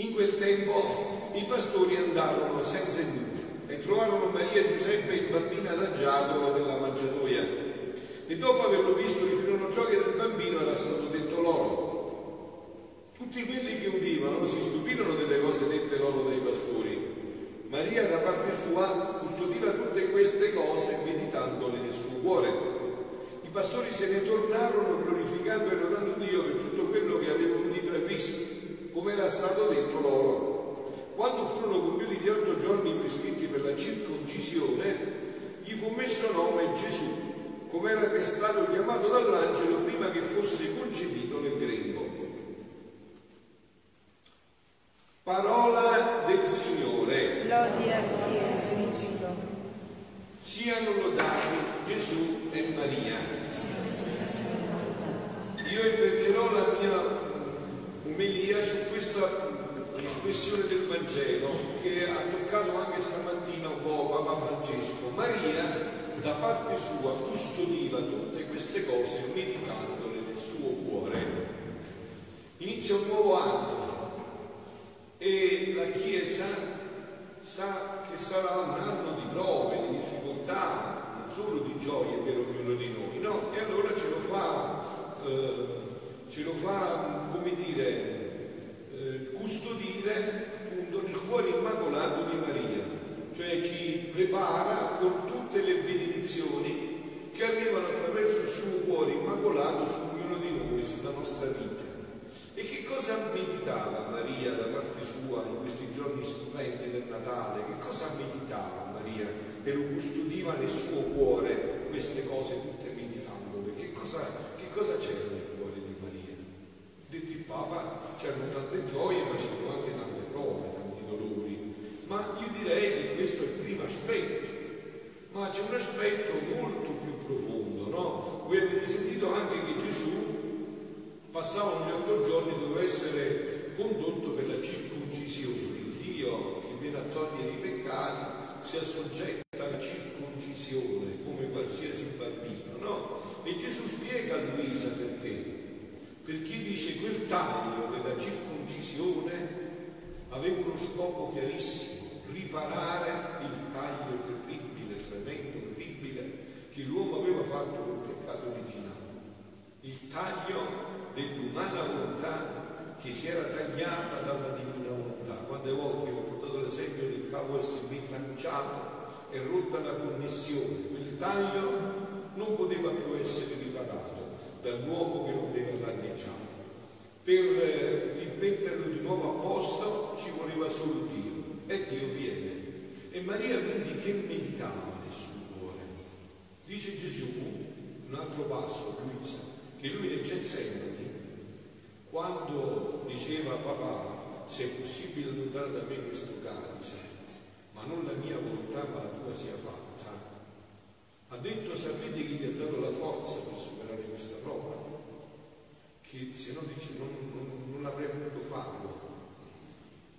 In quel tempo i pastori andarono senza indugio e trovarono Maria, Giuseppe e il bambino adagiato nella mangiatoia. E dopo averlo visto riferirono gioia del bambino era stato detto loro. Tutti quelli che udivano si stupirono delle cose dette loro dai pastori. Maria da parte sua custodiva tutte queste cose meditandole nel suo cuore. I pastori se ne tornarono glorificando e lodando Dio per tutto quello che avevano udito e visto, come era stato detto loro. Quando furono compiuti gli otto giorni prescritti per la circoncisione, gli fu messo nome Gesù, come era stato chiamato dall'angelo prima che fosse concepito nel grembo. Parola del Signore. Gloria a te, Cristo. Siano lodati Gesù e Maria. Io impegnerò la mia umilia su questa espressione del Vangelo che ha toccato anche stamattina un po' Papa Francesco. Maria da parte sua custodiva tutte queste cose meditandole nel suo cuore. Inizia un nuovo anno e la Chiesa sa che sarà un anno di prove, di difficoltà, non solo di gioia per ognuno di noi, no? E allora ce lo fa, eh, ce lo fa come dire, eh, custodire appunto nel cuore immacolato ci prepara con tutte le benedizioni che arrivano attraverso il suo cuore immacolato su ognuno di noi, sulla nostra vita. E che cosa meditava Maria da parte sua in questi giorni stupendi del Natale? Che cosa meditava Maria e lo custodiva nel suo cuore queste cose tutte meditandole? Che cosa, che cosa c'era nel cuore di Maria? Detto il Papa, c'erano tante gioie, ma c'erano anche tante prove, tanti dolori. Ma io direi che questo è il primo aspetto. Ma c'è un aspetto molto più profondo, no? Voi avete sentito anche che Gesù passavano gli otto giorni doveva essere condotto per la circoncisione. Dio che viene a togliere i peccati si assoggetta alla circoncisione come qualsiasi bambino, no? E Gesù spiega a Luisa perché. Perché dice quel taglio della circoncisione aveva uno scopo chiarissimo, riparare il taglio terribile, tremendo, orribile che l'uomo aveva fatto col peccato originale. Il taglio dell'umana volontà che si era tagliata dalla divina volontà. Quante volte ho portato l'esempio del cavo USB tranciato e rotta la connessione. Quel taglio non poteva più essere riparato dall'uomo che lo aveva danneggiato. Per eh, rimetterlo di nuovo a posto ci voleva solo Dio e Dio viene. E Maria quindi che meditava nel suo cuore? Dice Gesù, un altro passo, Luisa, che lui nel Getsemani, quando diceva papà, se è possibile allontanare da me questo calice, ma non la mia volontà ma la tua sia fatta, ha detto sapete chi gli ha dato la forza per superare questa prova? Che se no dice non, non, non avrei potuto farlo,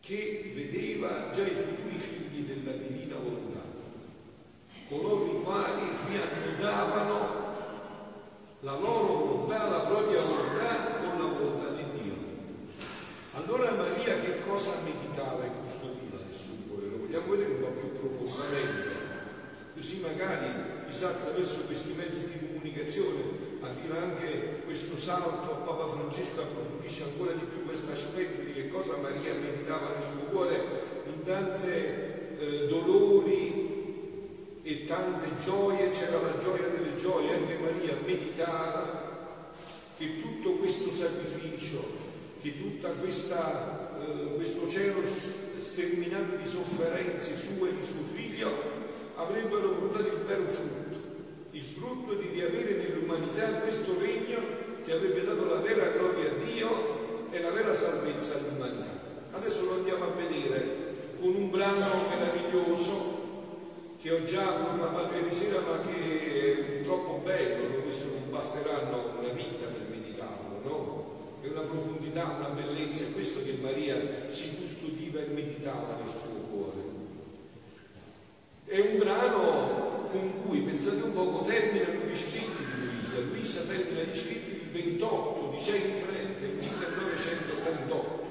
che vedeva già i futuri figli della divina volontà, coloro i quali riannodavano la loro volontà, la propria volontà con la volontà di Dio. Allora Maria che cosa meditava e custodiva nel suo cuore? Lo vogliamo vedere un po' più profondamente, così magari chissà attraverso questi mezzi di comunicazione arriva anche questo salto a Papa Francesco approfondisce ancora di più questo aspetto di che cosa Maria meditava nel suo cuore in tante eh, dolori e tante gioie, c'era la gioia delle gioie, anche Maria meditava che tutto questo sacrificio, che tutto eh, questo cielo sterminato di sofferenze sue e di suo figlio avrebbero portato il vero frutto, il frutto di riavere nell'umanità questo regno che avrebbe dato la vera gloria a Dio e la vera salvezza all'umanità. Adesso lo andiamo a vedere con un brano meraviglioso che ho già proclamato ieri sera ma che è troppo bello, questo non basteranno una vita per profondità, una bellezza, è questo che Maria si custodiva e meditava nel suo cuore. È un brano con cui, pensate un poco, terminano gli scritti di Luisa. Luisa termina gli scritti il 28 dicembre del 1938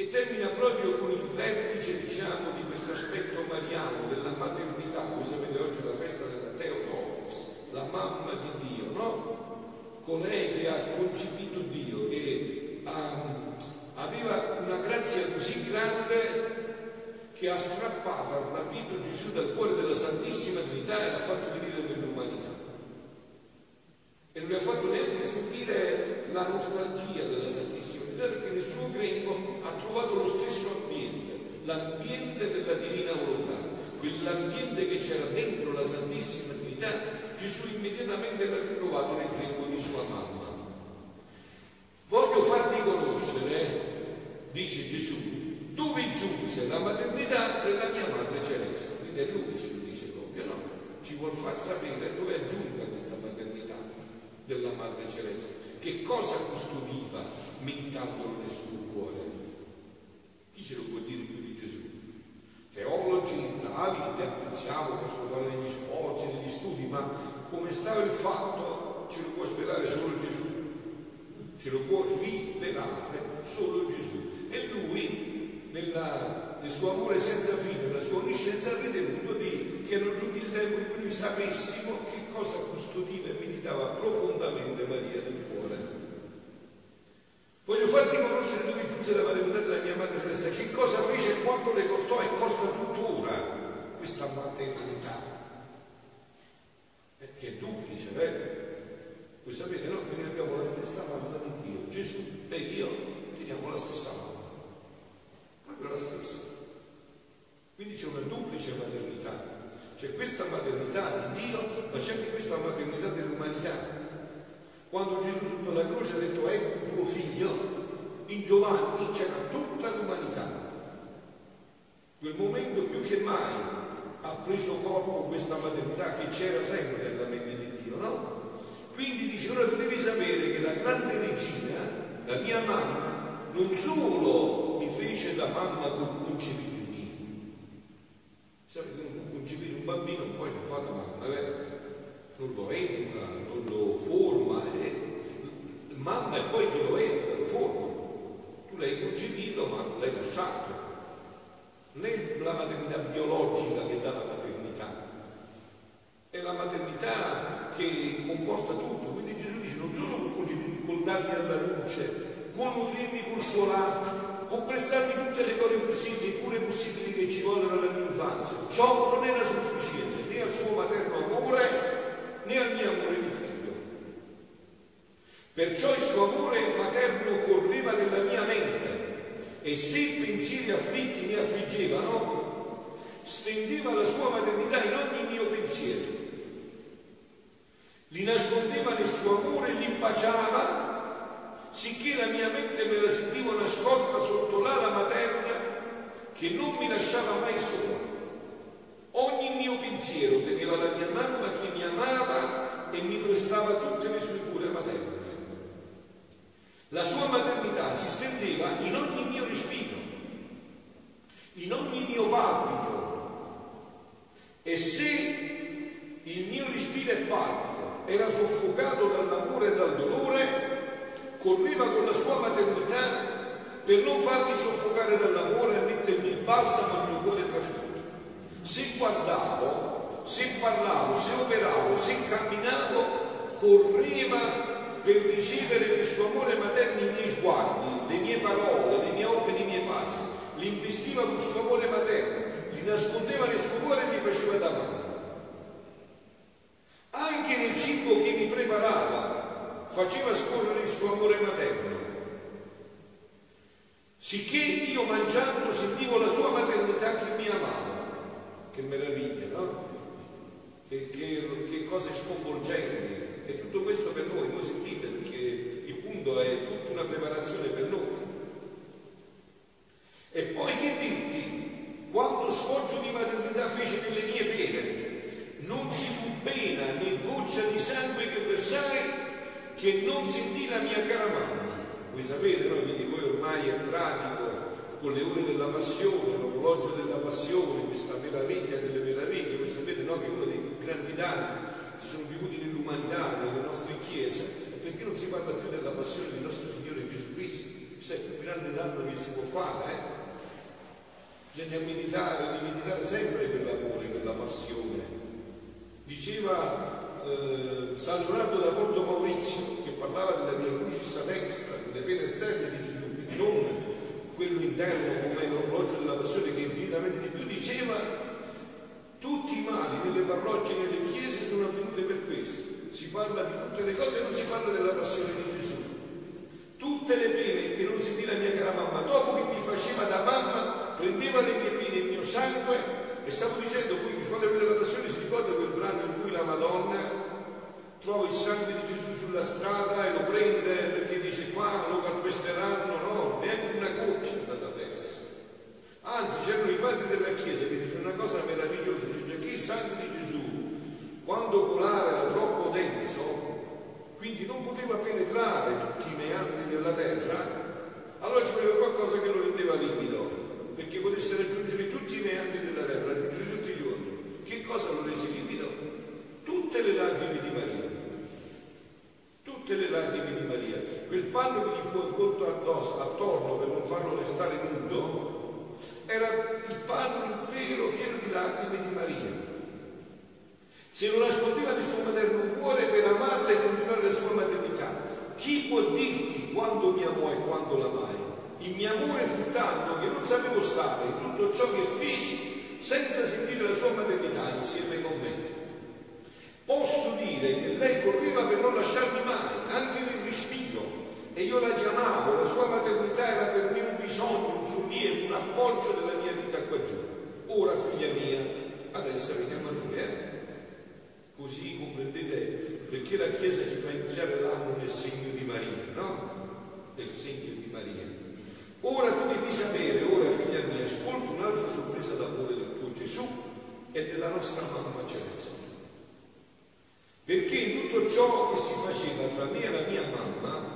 e termina proprio con il vertice, diciamo, di questo aspetto mariano, della maternità. Voi sapete oggi è la festa della Theotokos, la mamma di Dio, no? colei che ha concepito Dio, che ha, aveva una grazia così grande che ha strappato, ha rapito Gesù dal cuore della Santissima Trinità e l'ha fatto venire nell'umanità. E non gli ha fatto neanche sentire la nostalgia della Santissima Trinità perché nel suo grembo ha trovato lo stesso ambiente, l'ambiente della divina volontà, quell'ambiente che c'era dentro la Santissima Trinità Gesù immediatamente l'ha ritrovato nel grembo di sua mamma. Voglio farti conoscere, dice Gesù, dove giunse la maternità della mia madre celeste. Quindi è lui ce lo dice proprio, no? Ci vuol far sapere dove è giunta questa maternità della madre celeste. Che cosa custodiva meditandolo nel suo cuore? Chi ce lo può dire più di Gesù? Teologi, bravi, li apprezziamo, possono fare degli sforzi, degli studi, ma come stava il fatto ce lo può svelare solo Gesù, ce lo può rivelare solo Gesù. E lui, nella, nel suo amore senza fine, nella sua onniscienza, ha ritenuto di, che era giunto il tempo in cui noi sapessimo che cosa custodiva e meditava profondamente Maria nel cuore. Voglio farti conoscere dove giunse la maternità della mia madre celeste, che cosa fece e quanto le costò e costa tuttora questa maternità che è duplice, vero? Voi sapete no? che noi abbiamo la stessa mamma di Dio, Gesù e io teniamo la stessa mamma, proprio la stessa. Quindi c'è maternità, c'è questa maternità di Dio, ma c'è anche questa maternità dell'umanità. Quando Gesù sotto la croce ha detto ecco tuo figlio, in Giovanni c'era tutta l'umanità. Quel momento più che mai ha preso corpo questa maternità che c'era sempre nella mente di Dio, no? Quindi dice, ora tu devi sapere che la grande regina, la mia mamma, non solo mi fece da mamma con concepire me. Sapete, non concepire un bambino poi non fa da mamma? Non lo educa, non lo forma, eh? mamma è poi chi lo educa, lo forma. Tu l'hai concepito ma l'hai lasciato non è la maternità biologica che dà la maternità, è la maternità che comporta tutto. Quindi Gesù dice non solo col darmi alla luce, con nutrirmi col suo latte, con prestarmi tutte le cure possibili, cure possibili che ci vogliono alla mia infanzia. Ciò non era sufficiente suo materno amore né al mio amore di figlio. Perciò il suo amore materno correva nella mia mente e se pensieri afflitti mi affliggevano, stendeva la sua maternità in ogni mio pensiero. Li nascondeva nel suo amore li baciava, sicché la mia mente me la sentivo nascosta sotto l'ala materna che non mi lasciava mai sola. Pensiero teneva la mia mamma che mi amava e mi prestava tutte le sue cure materne. La sua maternità si stendeva in ogni mio respiro, in ogni mio palpito. E se il mio respiro e palpito era soffocato dall'amore e dal dolore, correva con la sua maternità per non farmi soffocare dall'amore e mettermi il balsamo al mio cuore trafitto. Se guardavo, se parlavo, se operavo, se camminavo, correva per ricevere suo amore materno i miei sguardi, le mie parole, le mie opere, i miei passi, li investiva con suo amore materno, li nascondeva nel suo cuore e mi faceva da mano. Anche nel cibo che mi preparava faceva scorrere il suo amore materno. Sicché io mangiando sentivo la sua maternità che mi amava. Che meraviglia, no? Che, che, che cose sconvolgenti. E tutto questo per noi, voi sentite, perché il punto è tutta una preparazione per noi. E poi che dirti, quando sfoggio di maternità fece nelle mie pene, non ci fu pena né goccia di sangue che versai che non sentì la mia cara mamma. Voi sapete, no? Quindi poi ormai è pratico con le ore della passione, l'orologio della passione, questa meraviglia delle meraviglie. Voi sapete no? che uno dei grandi danni che sono venuti nell'umanità, nelle nostre chiese, è perché non si parla più della passione del nostro Signore Gesù Cristo. Questo è il più grande danno che si può fare. Eh? Bisogna meditare, meditare sempre per l'amore, per la passione. Diceva eh, San Leonardo da Porto Maurizio, che parlava della mia crucis ad extra, delle pene esterne di Gesù, quindi non quello interno come l'orologio della passione che infinitamente di più, diceva tutti i mali nelle parrocchie e nelle chiese sono avvenuti per questo. Si parla di tutte le cose e non si parla della passione di Gesù. Tutte le pene che non sentì la mia cara mamma, dopo che mi faceva da mamma, prendeva le mie pene, il mio sangue, e stavo dicendo qui che fuori della passione si ricorda quel brano in cui la Madonna trova il sangue di Gesù sulla strada e lo prende perché dice qua lo calpesteranno, no, neanche una goccia è andata persa. Anzi, c'erano i padri della Chiesa che dicono una cosa meravigliosa, dice che il sangue di Gesù, quando colava era troppo denso, quindi non poteva penetrare tutti i meandri della terra, allora ci voleva qualcosa che lo rendeva liquido, perché potesse raggiungere tutti i meandri della terra, raggiungere tutti gli uomini. Che cosa lo rese liquido? Tutte le lacrime di Maria tutte le lacrime panno che gli fu avvolto addosso, attorno per non farlo restare nudo, era il panno vero pieno di lacrime di Maria. Se lo nascondeva nel suo materno cuore per amarla e continuare la sua maternità, chi può dirti quando mi amò e quando l'amai? Il mio amore fu tanto che non sapevo stare in tutto ciò che feci senza sentire la sua maternità insieme con me. Posso dire che lei correva per non lasciarmi mai, anche nel respiro, e io la chiamavo, la sua maternità era per me un bisogno, un sollievo, un appoggio della mia vita qua giù. Ora, figlia mia, adesso veniamo a noi, eh? Così comprendete perché la Chiesa ci fa iniziare l'anno nel segno di Maria, no? Nel segno di Maria. Ora tu devi sapere, ora figlia mia, ascolta un'altra sorpresa d'amore del tuo Gesù e della nostra mamma celeste. Perché in tutto ciò che si faceva tra me e la mia mamma,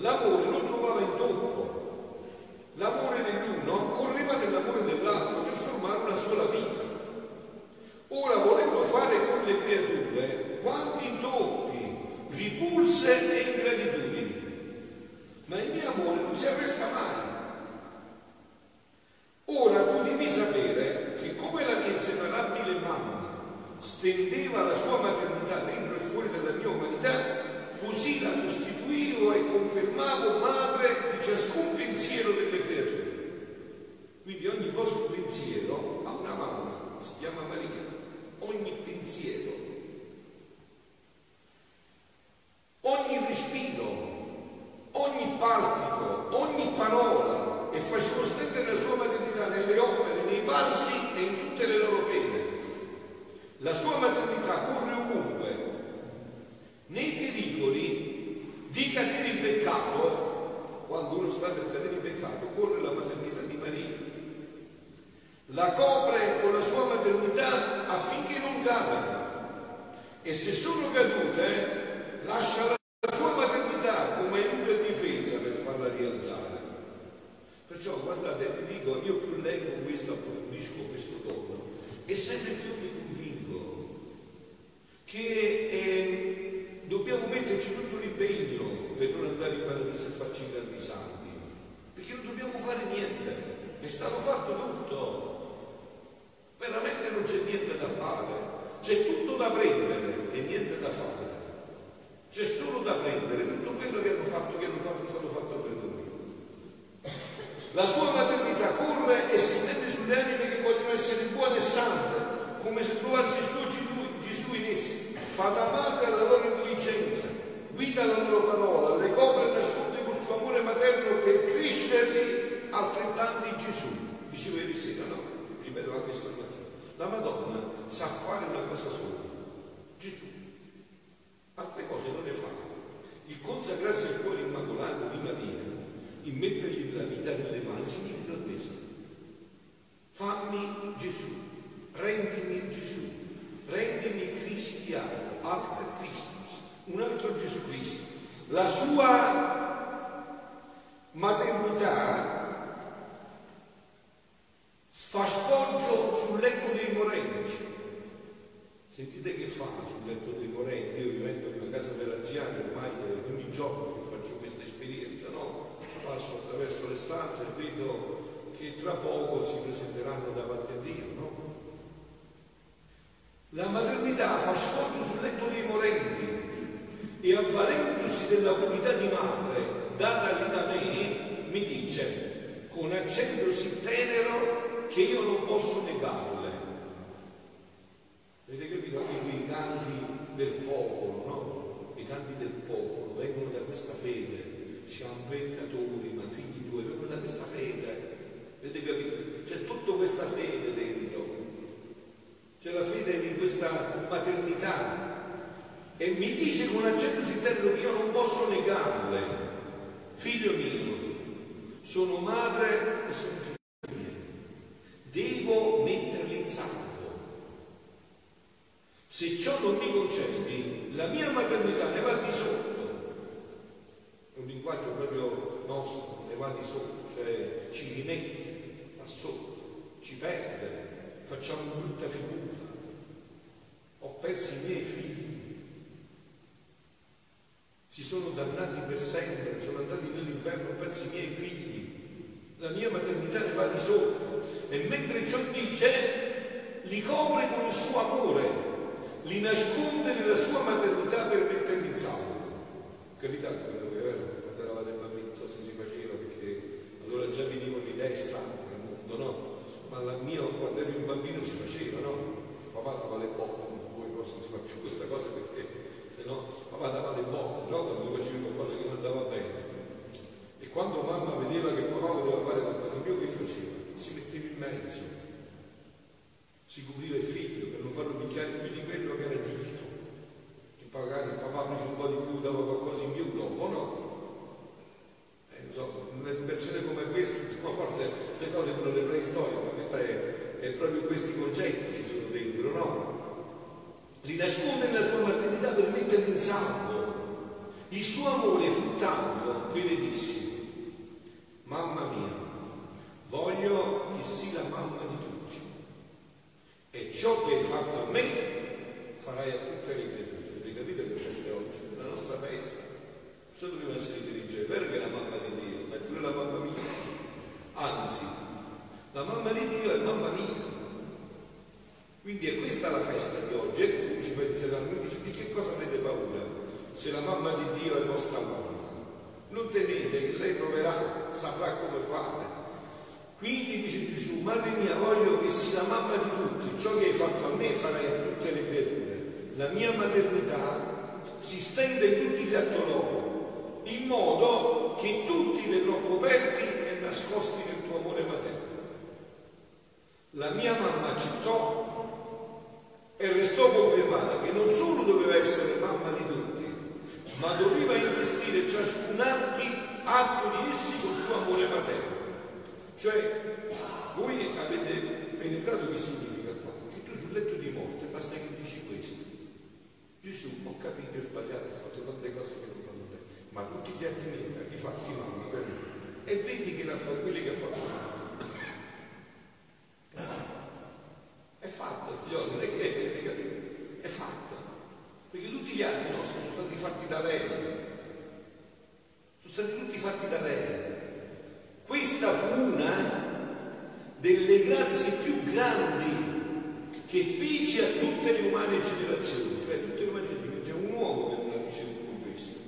l'amore non trovava intoppo. L'amore dell'uno correva nell'amore dell'altro per formare una sola vita. Ora, volendo fare con le creature, quanti intoppi, ripulse e ingratitudini. Ma il mio amore non si arresta mai. Ora tu devi sapere che come la mia inseparabile mamma stendeva la sua maternità dentro e fuori della mia umanità, così la costituivo e confermavo madre di ciascun pensiero delle creature. Quindi ogni vostro pensiero ha una mamma, si chiama Maria, ogni pensiero, ogni respiro, ogni palpito, ogni parola e facevo stendere la sua maternità nelle opere, nei passi e in tutte le loro pene la sua maternità corre ovunque, nei pericoli peccato, quando uno sta per cadere in peccato, corre la maternità di Maria. La copre con la sua maternità affinché non cadano. E se sono cadute, lascia la sua maternità come aiuto e difesa per farla rialzare. Perciò guardate, vi dico, io più leggo questo, approfondisco questo dono, e sempre più mi che eh, dobbiamo metterci tutto l'impegno per non andare in paradiso e farci i grandi santi, perché non dobbiamo fare niente, è stato fatto tutto, veramente non c'è niente da fare, c'è tutto da prendere e niente da fare, c'è solo da prendere tutto quello che hanno fatto, che hanno fatto, è stato fatto per noi. La sua maternità corre e si stende sulle anime che vogliono essere buone e sante, come se trovassi il suo Gesù in essi. Fa da madre alla loro intelligenza, guida la loro parola, le copre e nasconde col suo amore materno per crescerli altrettanti Gesù. Dicevo ieri sera, no? Ripeto anche stamattina. La Madonna sa fare una cosa sola, Gesù. Altre cose non le fa. Il consacrarsi al cuore immacolato di Maria, il mettergli la vita nelle mani, significa questo. Fammi Gesù, rendimi Gesù, rendimi cristiano alter Christus, un altro Gesù Cristo. La sua maternità fa sfoggio sul letto dei morenti. Sentite che fa sul letto dei morenti? Io vivendo in una casa per anziani ormai ogni giorno che faccio questa esperienza, no? Passo attraverso le stanze e vedo che tra poco si presenteranno davanti a Dio, no? Maternità fa sfoggio sul letto dei morenti e avvalendosi della comunità di madre data lì da me, mi dice con accento sì tenero che io non posso negarle. Avete capito? Anche i canti del popolo, no? I canti del popolo vengono da questa fede. Siamo peccatori, ma figli tuoi, vengono da questa fede. Avete capito? C'è tutta questa fede dentro. C'è la fede di questa maternità. E mi dice con accento sì tenero che io non posso negarle figlio mio, sono madre e sono figlio mio, devo metterli in salvo. Se ciò non mi concedi, la mia maternità ne va di sotto. È un linguaggio proprio nostro, ne va di sotto, cioè ci rimette da sotto, ci perde, facciamo brutta figura. Ho perso i miei figli si sono dannati per sempre, sono andati nell'inferno, ho perso i miei figli, la mia maternità ne va di sotto e mentre ciò dice li copre con il suo amore, li nasconde nella sua maternità per metterli in salvo. Vero? Quando eravate bambini, non so se si faceva perché allora già venivano l'idea strane nel mondo, no? Ma la mia, quando ero un bambino si faceva, no? Papà stava le botte, poi forse non si fa più questa cosa perché se no papà dava le botte, no? quando facevi qualcosa che non andava bene. E quando mamma vedeva che papà poteva fare qualcosa mio, che faceva? Si metteva in mezzo, si copriva il figlio per non farlo picchiare più di quello che era giusto. Che magari il papà prese un po' di più, dava qualcosa in più dopo, no? Eh, non so, una versione come questa, forse cose sono le preistorie, ma questa è, è proprio questi concetti ci sono dentro, no? li nasconde nella sua maternità per metterli in salvo. Il suo amore fu tanto che le dissi, mamma mia, voglio che sia la mamma di tutti. E ciò che hai fatto a me farai a tutte le creature. Avete capito che festa è oggi? La nostra festa. Solo prima essere dirige, è vero che è la mamma di Dio, ma è pure la mamma mia. Anzi, la mamma di Dio è mamma mia. Quindi è questa la festa di oggi, ecco come ci a dice di che cosa avete paura se la mamma di Dio è vostra mamma. Non temete che lei proverà, saprà come fare. Quindi dice Gesù, madre mia, voglio che sia la mamma di tutti, ciò che hai fatto a me farai a tutte le creature. La mia maternità si stende in tutti gli atti loro, in modo che tutti vedrò coperti e nascosti nel tuo amore materno. La mia mamma accettò e restò confermata che non solo doveva essere mamma di tutti, ma doveva investire ciascun atto di essi col suo amore materno. Cioè, voi avete penetrato che significa qua? Che tu sul letto di morte basta che dici questo. Gesù, ho capito, ho sbagliato, ho fatto tante cose che non fanno bene, ma tutti gli altri miei li fatti mamma per me. E vedi che la, quelli che ha fatto mamma è fatta, figlioli, non è che avete capito? È fatta. Perché tutti gli altri nostri sono stati fatti da lei. Sono stati tutti fatti da lei. Questa fu una delle grazie più grandi fece a tutte le umane generazioni, cioè a tutte le umane generazioni. C'è un uomo che non ha ricevuto questo.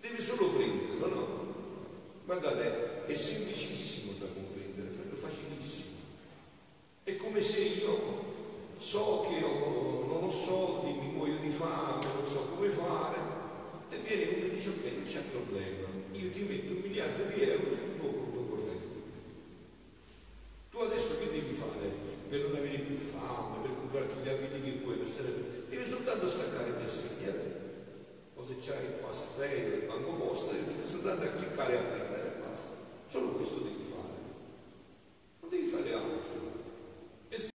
Deve solo prenderlo, no? Guardate, è semplicissimo da comprendere, proprio facilissimo. È come se io so che ho, non ho soldi, mi muoio di fame, non so come fare, e viene uno e dice ok, non c'è problema, io ti metto un miliardo di euro sul tuo conto corrente. Tu adesso che devi fare per non avere più fame, per comprarti gli abiti stare... devi soltanto staccare il segnale. O se c'hai il pastello, il banco posta, devi soltanto cliccare a prendere e basta. Solo questo fare.